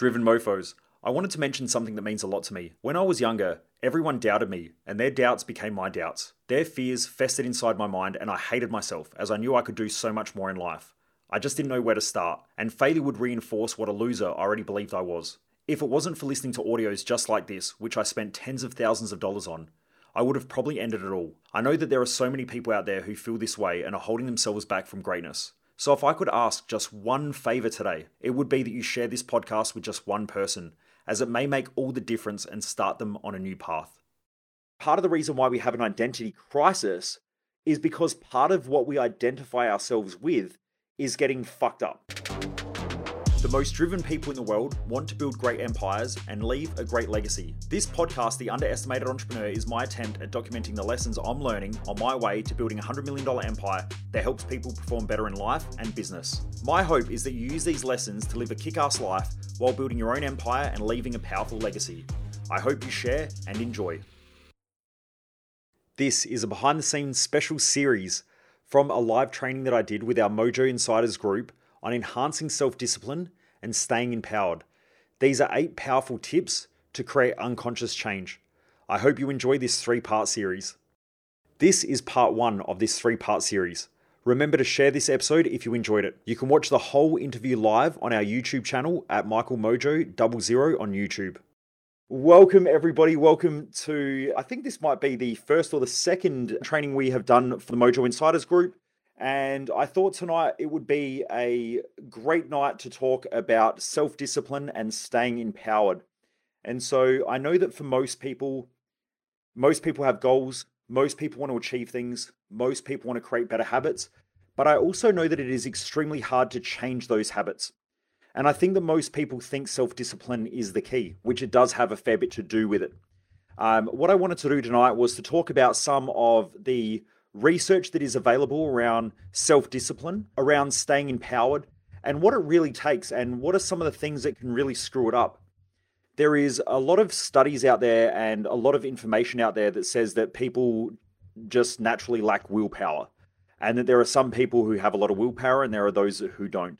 Driven Mofos. I wanted to mention something that means a lot to me. When I was younger, everyone doubted me, and their doubts became my doubts. Their fears festered inside my mind, and I hated myself as I knew I could do so much more in life. I just didn't know where to start, and failure would reinforce what a loser I already believed I was. If it wasn't for listening to audios just like this, which I spent tens of thousands of dollars on, I would have probably ended it all. I know that there are so many people out there who feel this way and are holding themselves back from greatness. So if I could ask just one favor today, it would be that you share this podcast with just one person, as it may make all the difference and start them on a new path. Part of the reason why we have an identity crisis is because part of what we identify ourselves with is getting fucked up. The most driven people in the world want to build great empires and leave a great legacy. This podcast, The Underestimated Entrepreneur, is my attempt at documenting the lessons I'm learning on my way to building a $100 million empire that helps people perform better in life and business. My hope is that you use these lessons to live a kick ass life while building your own empire and leaving a powerful legacy. I hope you share and enjoy. This is a behind the scenes special series from a live training that I did with our Mojo Insiders group on enhancing self discipline and staying empowered. These are eight powerful tips to create unconscious change. I hope you enjoy this three part series. This is part one of this three part series. Remember to share this episode if you enjoyed it. You can watch the whole interview live on our YouTube channel at Michael Mojo double zero on YouTube. Welcome, everybody. Welcome to, I think this might be the first or the second training we have done for the Mojo Insiders Group. And I thought tonight it would be a great night to talk about self discipline and staying empowered. And so I know that for most people, most people have goals, most people want to achieve things, most people want to create better habits. But I also know that it is extremely hard to change those habits. And I think that most people think self discipline is the key, which it does have a fair bit to do with it. Um, what I wanted to do tonight was to talk about some of the research that is available around self discipline, around staying empowered, and what it really takes, and what are some of the things that can really screw it up. There is a lot of studies out there and a lot of information out there that says that people just naturally lack willpower, and that there are some people who have a lot of willpower and there are those who don't.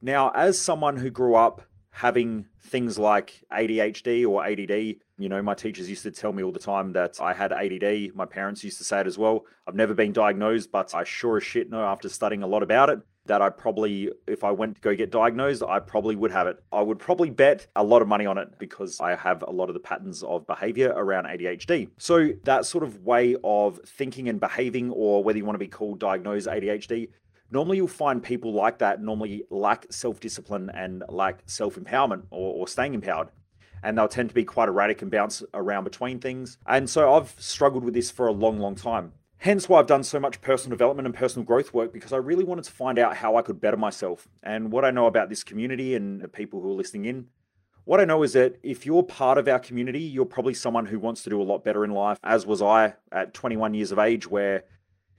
Now, as someone who grew up having things like ADHD or ADD. You know, my teachers used to tell me all the time that I had ADD. My parents used to say it as well. I've never been diagnosed, but I sure as shit know after studying a lot about it that I probably, if I went to go get diagnosed, I probably would have it. I would probably bet a lot of money on it because I have a lot of the patterns of behavior around ADHD. So, that sort of way of thinking and behaving, or whether you want to be called diagnosed ADHD, normally you'll find people like that normally lack self-discipline and lack self-empowerment or, or staying empowered and they'll tend to be quite erratic and bounce around between things. And so i've struggled with this for a long long time. Hence why i've done so much personal development and personal growth work because i really wanted to find out how i could better myself. And what i know about this community and the people who are listening in what I know is that if you're part of our community, you're probably someone who wants to do a lot better in life, as was I at 21 years of age, where,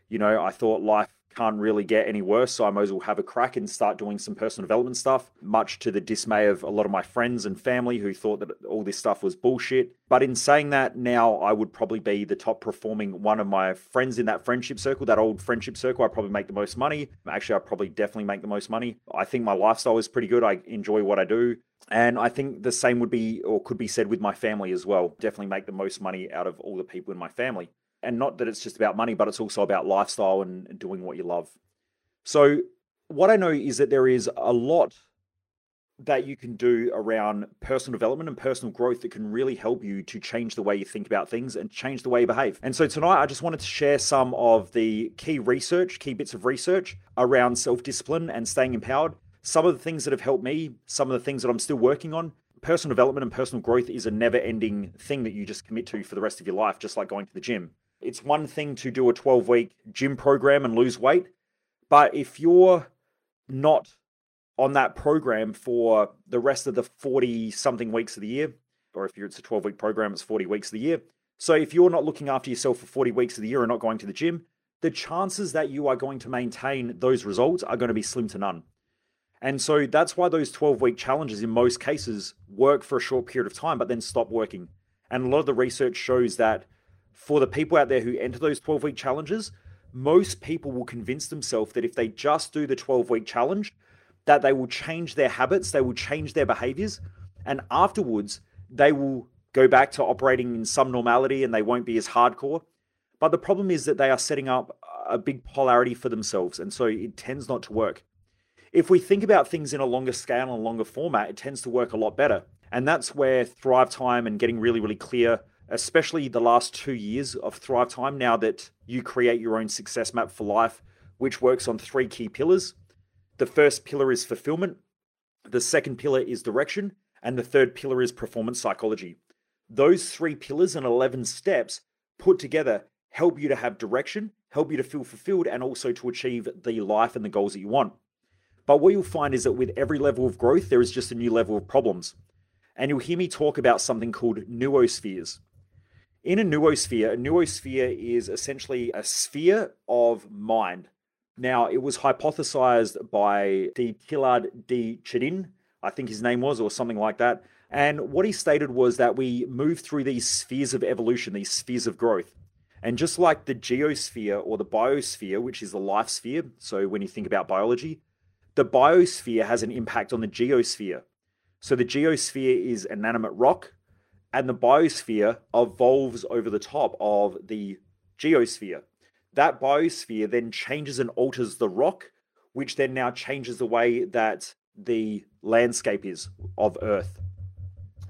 you know, I thought life can't really get any worse, so I might as well have a crack and start doing some personal development stuff, much to the dismay of a lot of my friends and family who thought that all this stuff was bullshit. But in saying that, now I would probably be the top performing one of my friends in that friendship circle, that old friendship circle. I probably make the most money. Actually, I probably definitely make the most money. I think my lifestyle is pretty good. I enjoy what I do. And I think the same would be or could be said with my family as well. Definitely make the most money out of all the people in my family and not that it's just about money, but it's also about lifestyle and doing what you love. So, what I know is that there is a lot that you can do around personal development and personal growth that can really help you to change the way you think about things and change the way you behave. And so tonight I just wanted to share some of the key research, key bits of research around self-discipline and staying empowered. Some of the things that have helped me, some of the things that I'm still working on. Personal development and personal growth is a never-ending thing that you just commit to for the rest of your life, just like going to the gym. It's one thing to do a 12 week gym program and lose weight, but if you're not on that program for the rest of the 40 something weeks of the year, or if it's a 12 week program, it's 40 weeks of the year. So if you're not looking after yourself for 40 weeks of the year and not going to the gym, the chances that you are going to maintain those results are going to be slim to none. And so that's why those 12 week challenges in most cases work for a short period of time, but then stop working. And a lot of the research shows that for the people out there who enter those 12 week challenges, most people will convince themselves that if they just do the 12 week challenge, that they will change their habits, they will change their behaviors. And afterwards, they will go back to operating in some normality and they won't be as hardcore. But the problem is that they are setting up a big polarity for themselves, and so it tends not to work. If we think about things in a longer scale and longer format, it tends to work a lot better. And that's where Thrive Time and getting really, really clear, especially the last two years of Thrive Time, now that you create your own success map for life, which works on three key pillars. The first pillar is fulfillment, the second pillar is direction, and the third pillar is performance psychology. Those three pillars and 11 steps put together help you to have direction, help you to feel fulfilled, and also to achieve the life and the goals that you want. But what you'll find is that with every level of growth, there is just a new level of problems. And you'll hear me talk about something called noospheres. In a noosphere, a noosphere is essentially a sphere of mind. Now, it was hypothesized by D. Teilhard de Chardin, I think his name was, or something like that. And what he stated was that we move through these spheres of evolution, these spheres of growth. And just like the geosphere or the biosphere, which is the life sphere, so when you think about biology, the biosphere has an impact on the geosphere. So the geosphere is inanimate rock, and the biosphere evolves over the top of the geosphere. That biosphere then changes and alters the rock, which then now changes the way that the landscape is of Earth.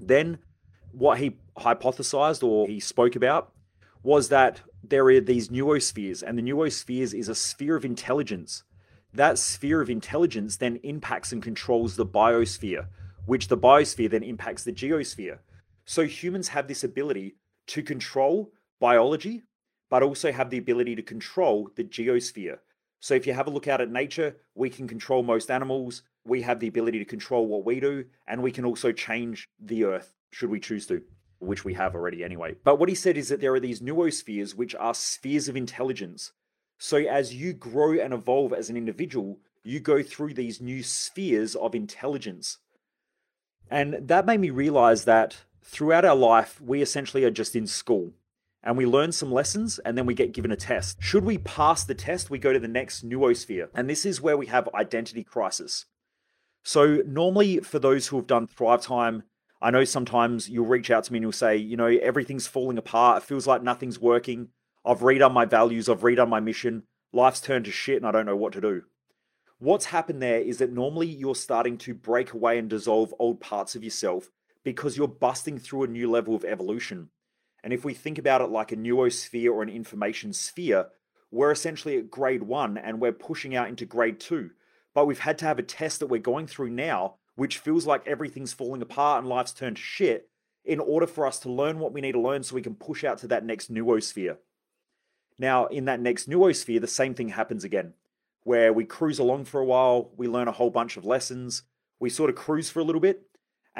Then, what he hypothesized or he spoke about was that there are these noospheres, and the noospheres is a sphere of intelligence that sphere of intelligence then impacts and controls the biosphere, which the biosphere then impacts the geosphere. So humans have this ability to control biology, but also have the ability to control the geosphere. So if you have a look out at nature, we can control most animals, we have the ability to control what we do, and we can also change the earth should we choose to, which we have already anyway. But what he said is that there are these noospheres, which are spheres of intelligence. So as you grow and evolve as an individual, you go through these new spheres of intelligence. And that made me realize that throughout our life, we essentially are just in school and we learn some lessons and then we get given a test. Should we pass the test, we go to the next noosphere. And this is where we have identity crisis. So, normally, for those who have done Thrive Time, I know sometimes you'll reach out to me and you'll say, you know, everything's falling apart. It feels like nothing's working. I've redone my values, I've redone my mission, life's turned to shit and I don't know what to do. What's happened there is that normally you're starting to break away and dissolve old parts of yourself because you're busting through a new level of evolution. And if we think about it like a noosphere or an information sphere, we're essentially at grade one and we're pushing out into grade two. But we've had to have a test that we're going through now, which feels like everything's falling apart and life's turned to shit, in order for us to learn what we need to learn so we can push out to that next noosphere. Now, in that next noosphere, the same thing happens again, where we cruise along for a while, we learn a whole bunch of lessons, we sort of cruise for a little bit,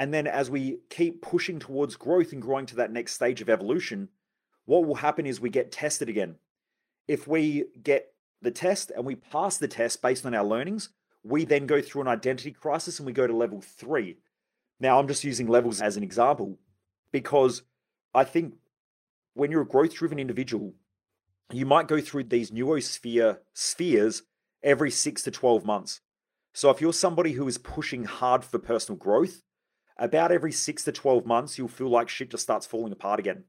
and then as we keep pushing towards growth and growing to that next stage of evolution, what will happen is we get tested again. If we get the test and we pass the test based on our learnings, we then go through an identity crisis and we go to level three. Now, I'm just using levels as an example because I think when you're a growth driven individual, you might go through these neurosphere spheres every six to 12 months. So if you're somebody who is pushing hard for personal growth, about every six to 12 months, you'll feel like shit just starts falling apart again.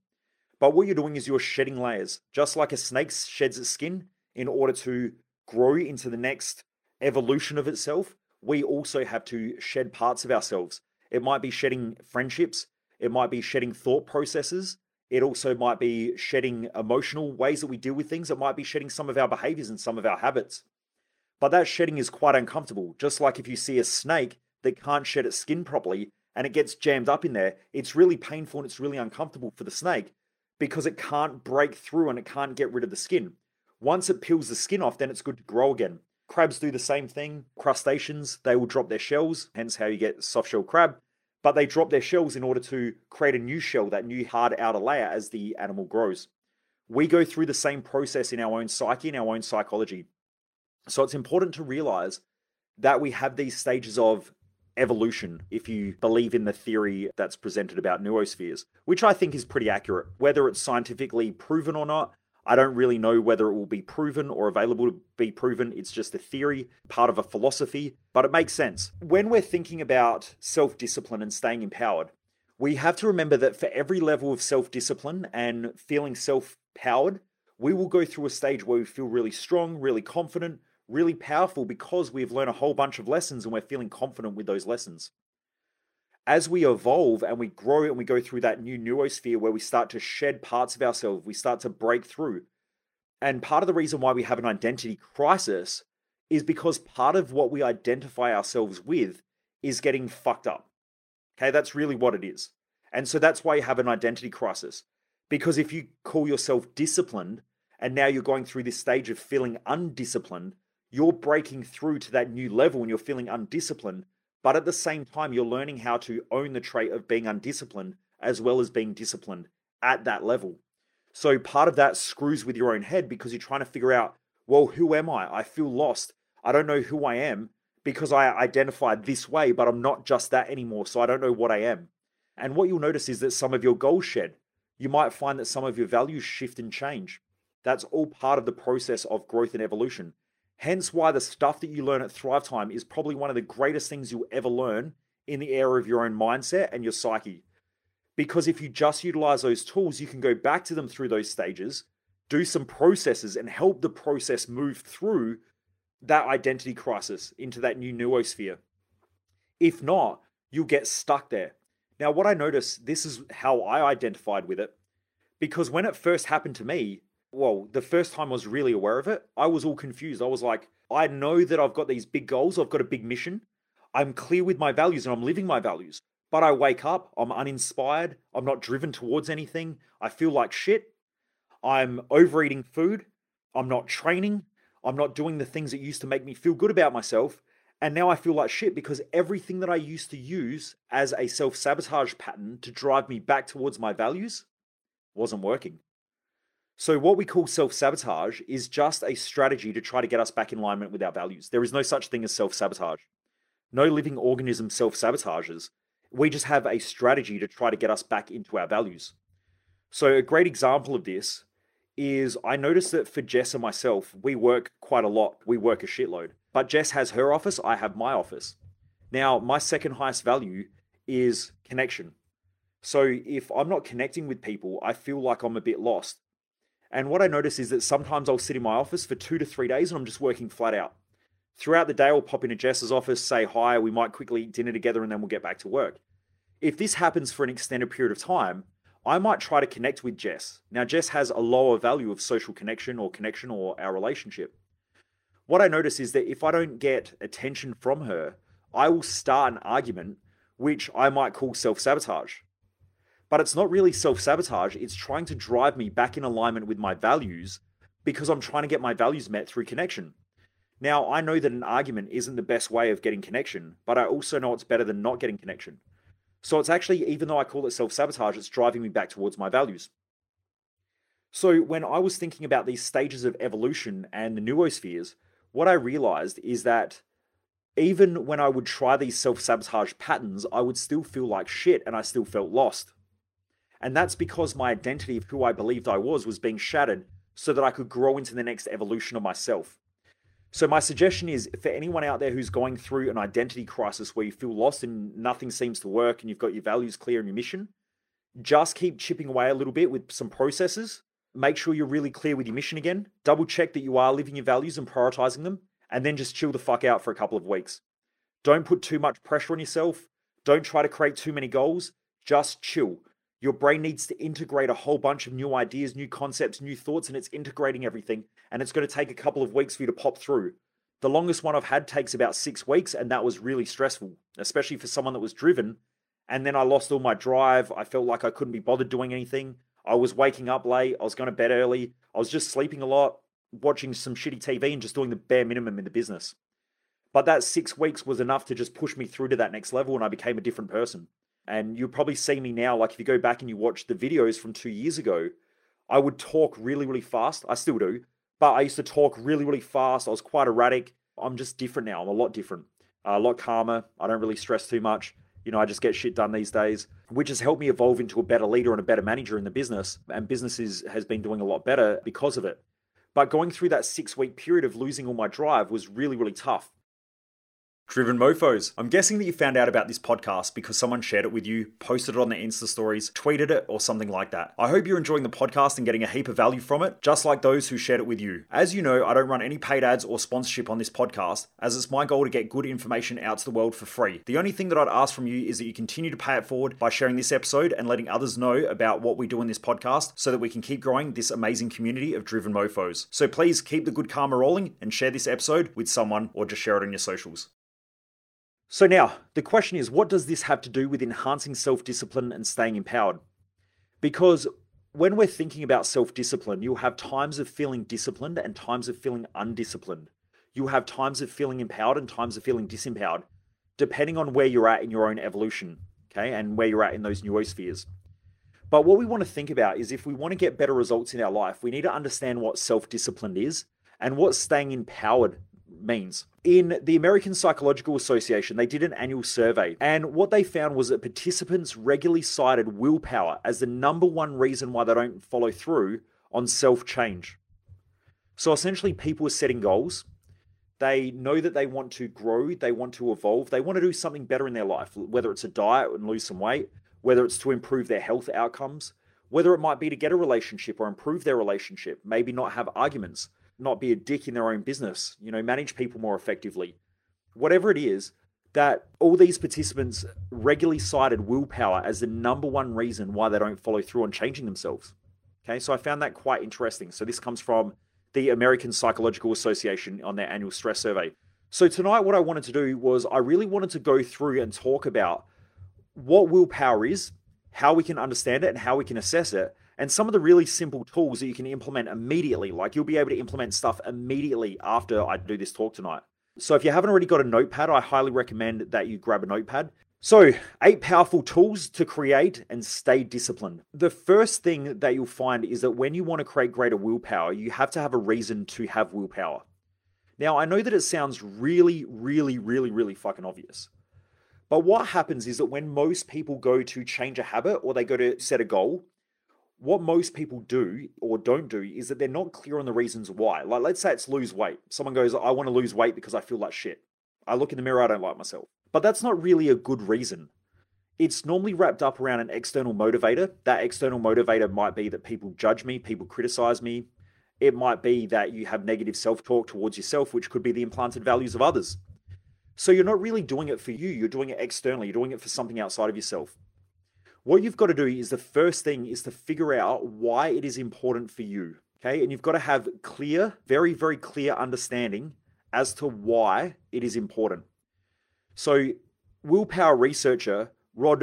But what you're doing is you're shedding layers, just like a snake sheds its skin in order to grow into the next evolution of itself. We also have to shed parts of ourselves. It might be shedding friendships, it might be shedding thought processes, it also might be shedding emotional ways that we deal with things. It might be shedding some of our behaviors and some of our habits. But that shedding is quite uncomfortable. Just like if you see a snake that can't shed its skin properly and it gets jammed up in there, it's really painful and it's really uncomfortable for the snake because it can't break through and it can't get rid of the skin. Once it peels the skin off, then it's good to grow again. Crabs do the same thing. Crustaceans, they will drop their shells, hence how you get soft shell crab but they drop their shells in order to create a new shell, that new hard outer layer as the animal grows. We go through the same process in our own psyche, in our own psychology. So it's important to realize that we have these stages of evolution, if you believe in the theory that's presented about noospheres, which I think is pretty accurate. Whether it's scientifically proven or not, I don't really know whether it will be proven or available to be proven. It's just a theory, part of a philosophy, but it makes sense. When we're thinking about self discipline and staying empowered, we have to remember that for every level of self discipline and feeling self powered, we will go through a stage where we feel really strong, really confident, really powerful because we've learned a whole bunch of lessons and we're feeling confident with those lessons. As we evolve and we grow and we go through that new neurosphere where we start to shed parts of ourselves, we start to break through. And part of the reason why we have an identity crisis is because part of what we identify ourselves with is getting fucked up. Okay, that's really what it is. And so that's why you have an identity crisis. Because if you call yourself disciplined and now you're going through this stage of feeling undisciplined, you're breaking through to that new level and you're feeling undisciplined. But at the same time, you're learning how to own the trait of being undisciplined as well as being disciplined at that level. So part of that screws with your own head because you're trying to figure out, well, who am I? I feel lost. I don't know who I am because I identify this way, but I'm not just that anymore. So I don't know what I am. And what you'll notice is that some of your goals shed. You might find that some of your values shift and change. That's all part of the process of growth and evolution. Hence, why the stuff that you learn at Thrive Time is probably one of the greatest things you'll ever learn in the area of your own mindset and your psyche. Because if you just utilize those tools, you can go back to them through those stages, do some processes, and help the process move through that identity crisis into that new noosphere. If not, you'll get stuck there. Now, what I noticed, this is how I identified with it, because when it first happened to me, well, the first time I was really aware of it, I was all confused. I was like, I know that I've got these big goals, I've got a big mission, I'm clear with my values and I'm living my values. But I wake up, I'm uninspired, I'm not driven towards anything, I feel like shit, I'm overeating food, I'm not training, I'm not doing the things that used to make me feel good about myself. And now I feel like shit because everything that I used to use as a self sabotage pattern to drive me back towards my values wasn't working. So, what we call self sabotage is just a strategy to try to get us back in alignment with our values. There is no such thing as self sabotage. No living organism self sabotages. We just have a strategy to try to get us back into our values. So, a great example of this is I noticed that for Jess and myself, we work quite a lot. We work a shitload. But Jess has her office, I have my office. Now, my second highest value is connection. So if I'm not connecting with people, I feel like I'm a bit lost. And what I notice is that sometimes I'll sit in my office for two to three days and I'm just working flat out. Throughout the day, I'll pop into Jess's office, say hi, we might quickly eat dinner together, and then we'll get back to work. If this happens for an extended period of time, I might try to connect with Jess. Now, Jess has a lower value of social connection or connection or our relationship. What I notice is that if I don't get attention from her, I will start an argument which I might call self sabotage. But it's not really self sabotage, it's trying to drive me back in alignment with my values because I'm trying to get my values met through connection. Now, I know that an argument isn't the best way of getting connection, but I also know it's better than not getting connection. So it's actually, even though I call it self sabotage, it's driving me back towards my values. So when I was thinking about these stages of evolution and the noospheres, what I realized is that even when I would try these self sabotage patterns, I would still feel like shit and I still felt lost. And that's because my identity of who I believed I was was being shattered so that I could grow into the next evolution of myself. So, my suggestion is for anyone out there who's going through an identity crisis where you feel lost and nothing seems to work and you've got your values clear and your mission, just keep chipping away a little bit with some processes. Make sure you're really clear with your mission again. Double check that you are living your values and prioritizing them, and then just chill the fuck out for a couple of weeks. Don't put too much pressure on yourself. Don't try to create too many goals. Just chill. Your brain needs to integrate a whole bunch of new ideas, new concepts, new thoughts, and it's integrating everything. And it's going to take a couple of weeks for you to pop through. The longest one I've had takes about six weeks, and that was really stressful, especially for someone that was driven. And then I lost all my drive. I felt like I couldn't be bothered doing anything. I was waking up late. I was going to bed early. I was just sleeping a lot, watching some shitty TV, and just doing the bare minimum in the business. But that six weeks was enough to just push me through to that next level, and I became a different person. And you'll probably see me now, like if you go back and you watch the videos from two years ago, I would talk really, really fast. I still do, but I used to talk really, really fast. I was quite erratic. I'm just different now. I'm a lot different, a lot calmer. I don't really stress too much. You know, I just get shit done these days, which has helped me evolve into a better leader and a better manager in the business. And business is, has been doing a lot better because of it. But going through that six week period of losing all my drive was really, really tough. Driven Mofos. I'm guessing that you found out about this podcast because someone shared it with you, posted it on their Insta stories, tweeted it, or something like that. I hope you're enjoying the podcast and getting a heap of value from it, just like those who shared it with you. As you know, I don't run any paid ads or sponsorship on this podcast, as it's my goal to get good information out to the world for free. The only thing that I'd ask from you is that you continue to pay it forward by sharing this episode and letting others know about what we do in this podcast so that we can keep growing this amazing community of driven mofos. So please keep the good karma rolling and share this episode with someone or just share it on your socials. So now, the question is what does this have to do with enhancing self discipline and staying empowered? Because when we're thinking about self discipline, you'll have times of feeling disciplined and times of feeling undisciplined. You'll have times of feeling empowered and times of feeling disempowered, depending on where you're at in your own evolution, okay, and where you're at in those neurospheres. But what we want to think about is if we want to get better results in our life, we need to understand what self discipline is and what staying empowered means. In the American Psychological Association, they did an annual survey, and what they found was that participants regularly cited willpower as the number one reason why they don't follow through on self change. So essentially, people are setting goals. They know that they want to grow, they want to evolve, they want to do something better in their life, whether it's a diet and lose some weight, whether it's to improve their health outcomes, whether it might be to get a relationship or improve their relationship, maybe not have arguments, not be a dick in their own business, you know, manage people more effectively. Whatever it is, that all these participants regularly cited willpower as the number one reason why they don't follow through on changing themselves. Okay, so I found that quite interesting. So this comes from the American Psychological Association on their annual stress survey. So tonight, what I wanted to do was I really wanted to go through and talk about what willpower is, how we can understand it, and how we can assess it, and some of the really simple tools that you can implement immediately. Like you'll be able to implement stuff immediately after I do this talk tonight. So if you haven't already got a notepad, I highly recommend that you grab a notepad. So, eight powerful tools to create and stay disciplined. The first thing that you'll find is that when you want to create greater willpower, you have to have a reason to have willpower. Now, I know that it sounds really, really, really, really fucking obvious. But what happens is that when most people go to change a habit or they go to set a goal, what most people do or don't do is that they're not clear on the reasons why. Like, let's say it's lose weight. Someone goes, I want to lose weight because I feel like shit. I look in the mirror, I don't like myself. But that's not really a good reason. It's normally wrapped up around an external motivator. That external motivator might be that people judge me, people criticize me. It might be that you have negative self talk towards yourself, which could be the implanted values of others. So you're not really doing it for you, you're doing it externally, you're doing it for something outside of yourself. What you've got to do is the first thing is to figure out why it is important for you. Okay. And you've got to have clear, very, very clear understanding as to why it is important. So, willpower researcher Roy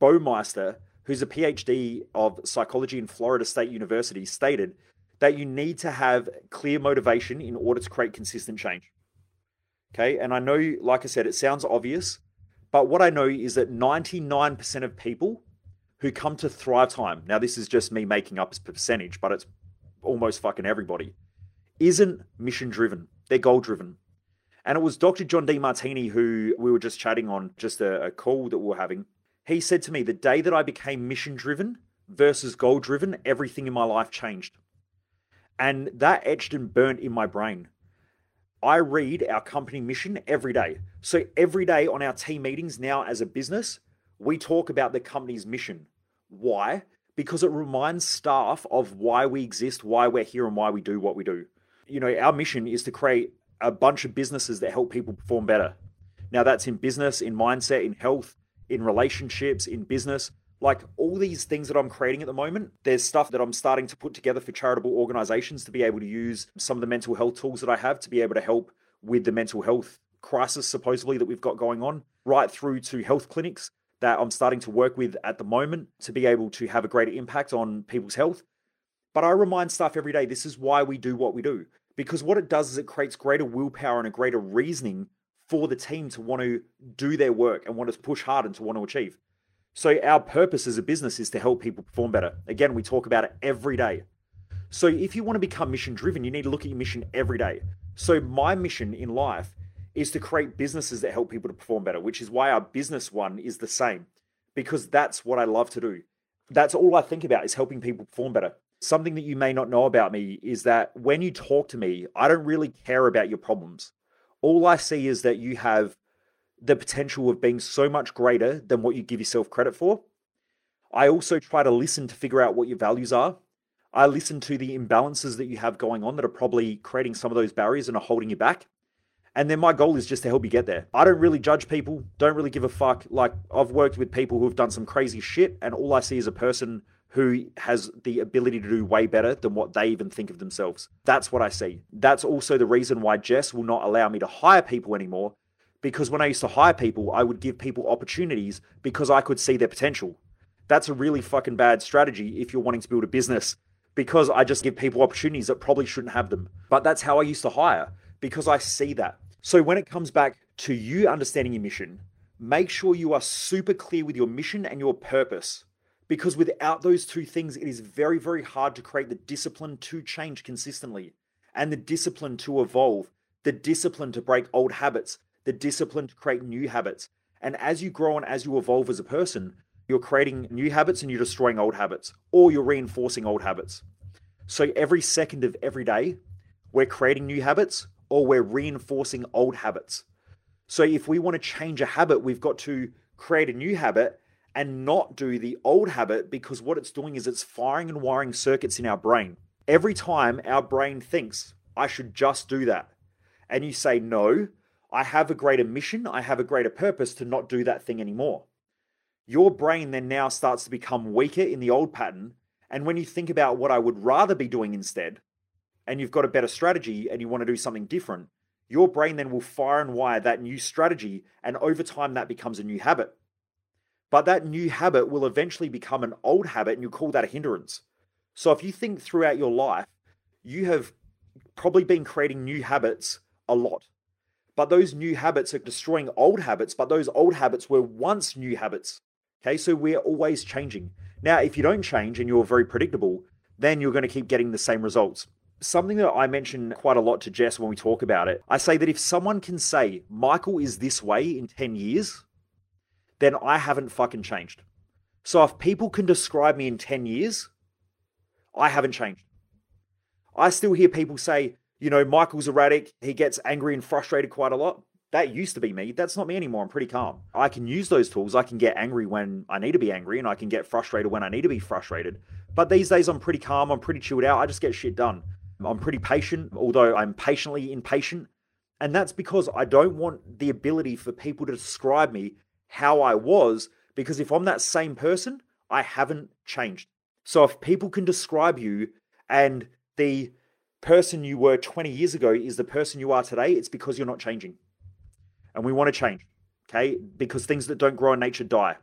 Baumeister, who's a PhD of psychology in Florida State University, stated that you need to have clear motivation in order to create consistent change. Okay. And I know, like I said, it sounds obvious, but what I know is that 99% of people who come to Thrive Time, now this is just me making up a percentage, but it's almost fucking everybody, isn't mission driven. They're goal driven. And it was Dr. John Demartini who we were just chatting on, just a, a call that we were having. He said to me, the day that I became mission driven versus goal driven, everything in my life changed. And that etched and burnt in my brain. I read our company mission every day. So every day on our team meetings now as a business, we talk about the company's mission. Why? Because it reminds staff of why we exist, why we're here, and why we do what we do. You know, our mission is to create a bunch of businesses that help people perform better. Now, that's in business, in mindset, in health, in relationships, in business. Like all these things that I'm creating at the moment, there's stuff that I'm starting to put together for charitable organizations to be able to use some of the mental health tools that I have to be able to help with the mental health crisis, supposedly, that we've got going on, right through to health clinics that I'm starting to work with at the moment to be able to have a greater impact on people's health. But I remind staff every day this is why we do what we do. Because what it does is it creates greater willpower and a greater reasoning for the team to want to do their work and want to push hard and to want to achieve. So, our purpose as a business is to help people perform better. Again, we talk about it every day. So, if you want to become mission driven, you need to look at your mission every day. So, my mission in life is to create businesses that help people to perform better, which is why our business one is the same because that's what I love to do. That's all I think about is helping people perform better. Something that you may not know about me is that when you talk to me, I don't really care about your problems. All I see is that you have the potential of being so much greater than what you give yourself credit for. I also try to listen to figure out what your values are. I listen to the imbalances that you have going on that are probably creating some of those barriers and are holding you back. And then my goal is just to help you get there. I don't really judge people, don't really give a fuck. Like, I've worked with people who have done some crazy shit, and all I see is a person who has the ability to do way better than what they even think of themselves. That's what I see. That's also the reason why Jess will not allow me to hire people anymore. Because when I used to hire people, I would give people opportunities because I could see their potential. That's a really fucking bad strategy if you're wanting to build a business because I just give people opportunities that probably shouldn't have them. But that's how I used to hire because I see that. So when it comes back to you understanding your mission, make sure you are super clear with your mission and your purpose. Because without those two things, it is very, very hard to create the discipline to change consistently and the discipline to evolve, the discipline to break old habits, the discipline to create new habits. And as you grow and as you evolve as a person, you're creating new habits and you're destroying old habits, or you're reinforcing old habits. So every second of every day, we're creating new habits or we're reinforcing old habits. So if we want to change a habit, we've got to create a new habit and not do the old habit because what it's doing is it's firing and wiring circuits in our brain. Every time our brain thinks, I should just do that. And you say, no, I have a greater mission, I have a greater purpose to not do that thing anymore. Your brain then now starts to become weaker in the old pattern. And when you think about what I would rather be doing instead, and you've got a better strategy and you want to do something different, your brain then will fire and wire that new strategy, and over time that becomes a new habit. But that new habit will eventually become an old habit, and you call that a hindrance. So if you think throughout your life, you have probably been creating new habits a lot. But those new habits are destroying old habits, but those old habits were once new habits. Okay, so we're always changing. Now, if you don't change and you're very predictable, then you're going to keep getting the same results something that I mention quite a lot to Jess when we talk about it. I say that if someone can say, Michael is this way in 10 years, then I haven't fucking changed. So if people can describe me in 10 years, I haven't changed. I still hear people say, you know, Michael's erratic, he gets angry and frustrated quite a lot. That used to be me. That's not me anymore. I'm pretty calm. I can use those tools. I can get angry when I need to be angry and I can get frustrated when I need to be frustrated. But these days I'm pretty calm. I'm pretty chilled out. I just get shit done. I'm pretty patient, although I'm patiently impatient. And that's because I don't want the ability for people to describe me how I was, because if I'm that same person, I haven't changed. So if people can describe you and the person you were 20 years ago is the person you are today, it's because you're not changing. And we want to change, okay? Because things that don't grow in nature die,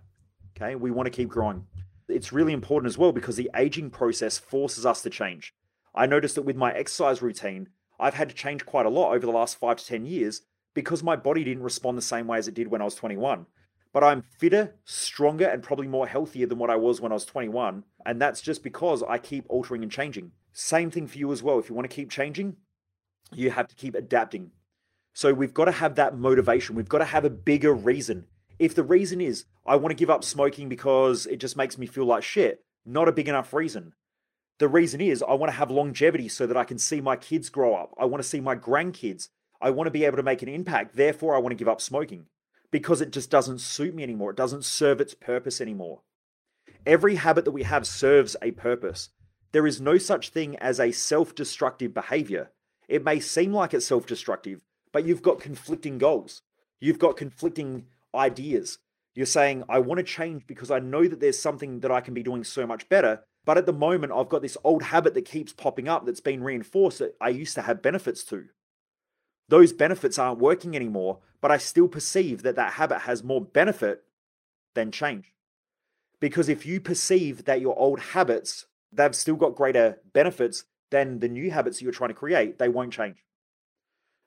okay? We want to keep growing. It's really important as well because the aging process forces us to change. I noticed that with my exercise routine, I've had to change quite a lot over the last five to 10 years because my body didn't respond the same way as it did when I was 21. But I'm fitter, stronger, and probably more healthier than what I was when I was 21. And that's just because I keep altering and changing. Same thing for you as well. If you want to keep changing, you have to keep adapting. So we've got to have that motivation. We've got to have a bigger reason. If the reason is, I want to give up smoking because it just makes me feel like shit, not a big enough reason. The reason is I want to have longevity so that I can see my kids grow up. I want to see my grandkids. I want to be able to make an impact. Therefore, I want to give up smoking because it just doesn't suit me anymore. It doesn't serve its purpose anymore. Every habit that we have serves a purpose. There is no such thing as a self destructive behavior. It may seem like it's self destructive, but you've got conflicting goals. You've got conflicting ideas. You're saying, I want to change because I know that there's something that I can be doing so much better. But at the moment, I've got this old habit that keeps popping up that's been reinforced that I used to have benefits to. Those benefits aren't working anymore, but I still perceive that that habit has more benefit than change. Because if you perceive that your old habits, they've still got greater benefits than the new habits that you're trying to create, they won't change.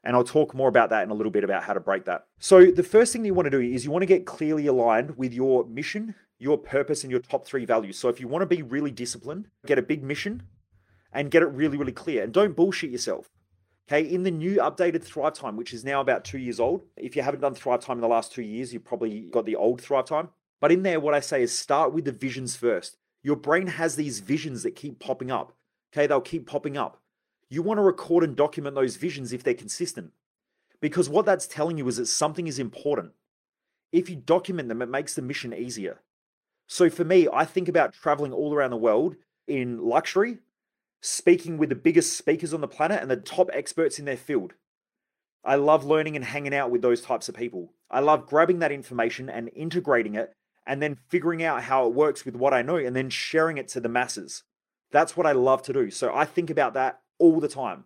And I'll talk more about that in a little bit about how to break that. So, the first thing you want to do is you want to get clearly aligned with your mission, your purpose, and your top three values. So, if you want to be really disciplined, get a big mission and get it really, really clear. And don't bullshit yourself. Okay, in the new updated Thrive Time, which is now about two years old. If you haven't done Thrive Time in the last two years, you've probably got the old Thrive Time. But in there, what I say is start with the visions first. Your brain has these visions that keep popping up. Okay, they'll keep popping up. You want to record and document those visions if they're consistent. Because what that's telling you is that something is important. If you document them, it makes the mission easier. So for me, I think about traveling all around the world in luxury, speaking with the biggest speakers on the planet and the top experts in their field. I love learning and hanging out with those types of people. I love grabbing that information and integrating it and then figuring out how it works with what I know and then sharing it to the masses. That's what I love to do. So I think about that all the time.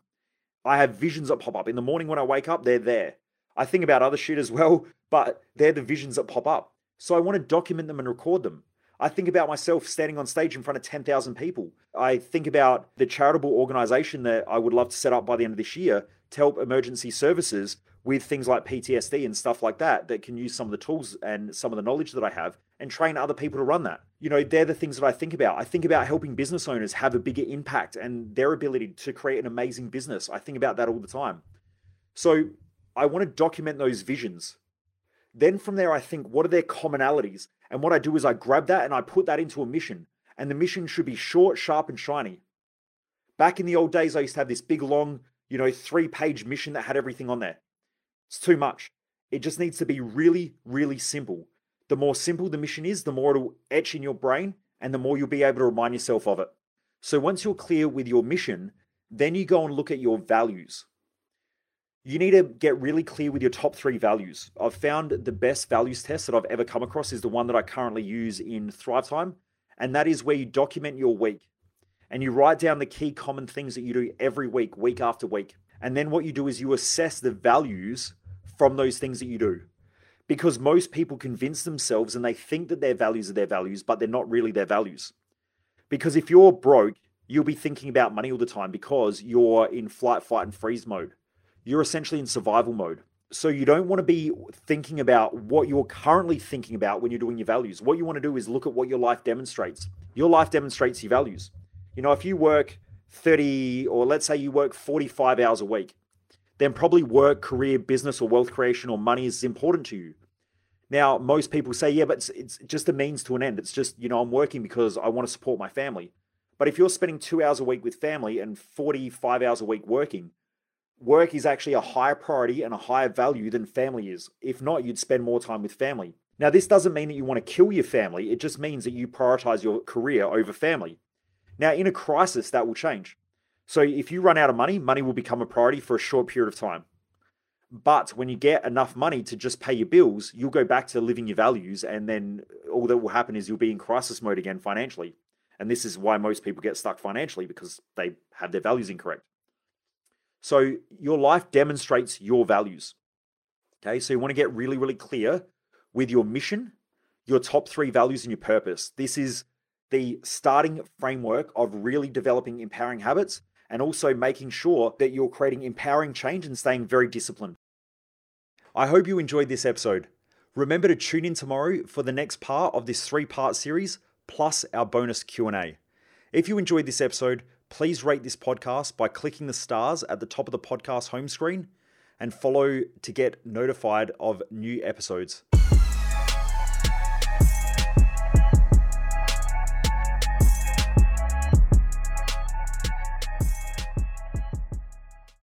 I have visions that pop up. In the morning when I wake up, they're there. I think about other shit as well, but they're the visions that pop up. So I want to document them and record them. I think about myself standing on stage in front of 10,000 people. I think about the charitable organization that I would love to set up by the end of this year to help emergency services with things like PTSD and stuff like that, that can use some of the tools and some of the knowledge that I have and train other people to run that. You know, they're the things that I think about. I think about helping business owners have a bigger impact and their ability to create an amazing business. I think about that all the time. So I want to document those visions. Then from there, I think, what are their commonalities? And what I do is I grab that and I put that into a mission. And the mission should be short, sharp, and shiny. Back in the old days, I used to have this big, long, you know, three page mission that had everything on there. It's too much. It just needs to be really, really simple. The more simple the mission is, the more it'll etch in your brain and the more you'll be able to remind yourself of it. So once you're clear with your mission, then you go and look at your values you need to get really clear with your top three values. I've found the best values test that I've ever come across is the one that I currently use in Thrive Time. And that is where you document your week and you write down the key common things that you do every week, week after week. And then what you do is you assess the values from those things that you do. Because most people convince themselves and they think that their values are their values, but they're not really their values. Because if you're broke, you'll be thinking about money all the time because you're in flight, fight, and freeze mode you're essentially in survival mode. So you don't want to be thinking about what you're currently thinking about when you're doing your values. What you want to do is look at what your life demonstrates. Your life demonstrates your values. You know, if you work 30 or let's say you work 45 hours a week, then probably work, career, business, or wealth creation or money is important to you. Now, most people say, yeah, but it's, it's just a means to an end. It's just, you know, I'm working because I want to support my family. But if you're spending two hours a week with family and 45 hours a week working, work is actually a higher priority and a higher value than family is. If not, you'd spend more time with family. Now, this doesn't mean that you want to kill your family, it just means that you prioritize your career over family. Now, in a crisis, that will change. So, if you run out of money, money will become a priority for a short period of time. But when you get enough money to just pay your bills, you'll go back to living your values, and then all that will happen is you'll be in crisis mode again financially. And this is why most people get stuck financially because they have their values incorrect. So your life demonstrates your values. Okay, so you want to get really, really clear with your mission, your top three values, and your purpose. This is the starting framework of really developing empowering habits and also making sure that you're creating empowering change and staying very disciplined. I hope you enjoyed this episode. Remember to tune in tomorrow for the next part of this three-part series plus our bonus Q&A. If you enjoyed this episode, Please rate this podcast by clicking the stars at the top of the podcast home screen and follow to get notified of new episodes.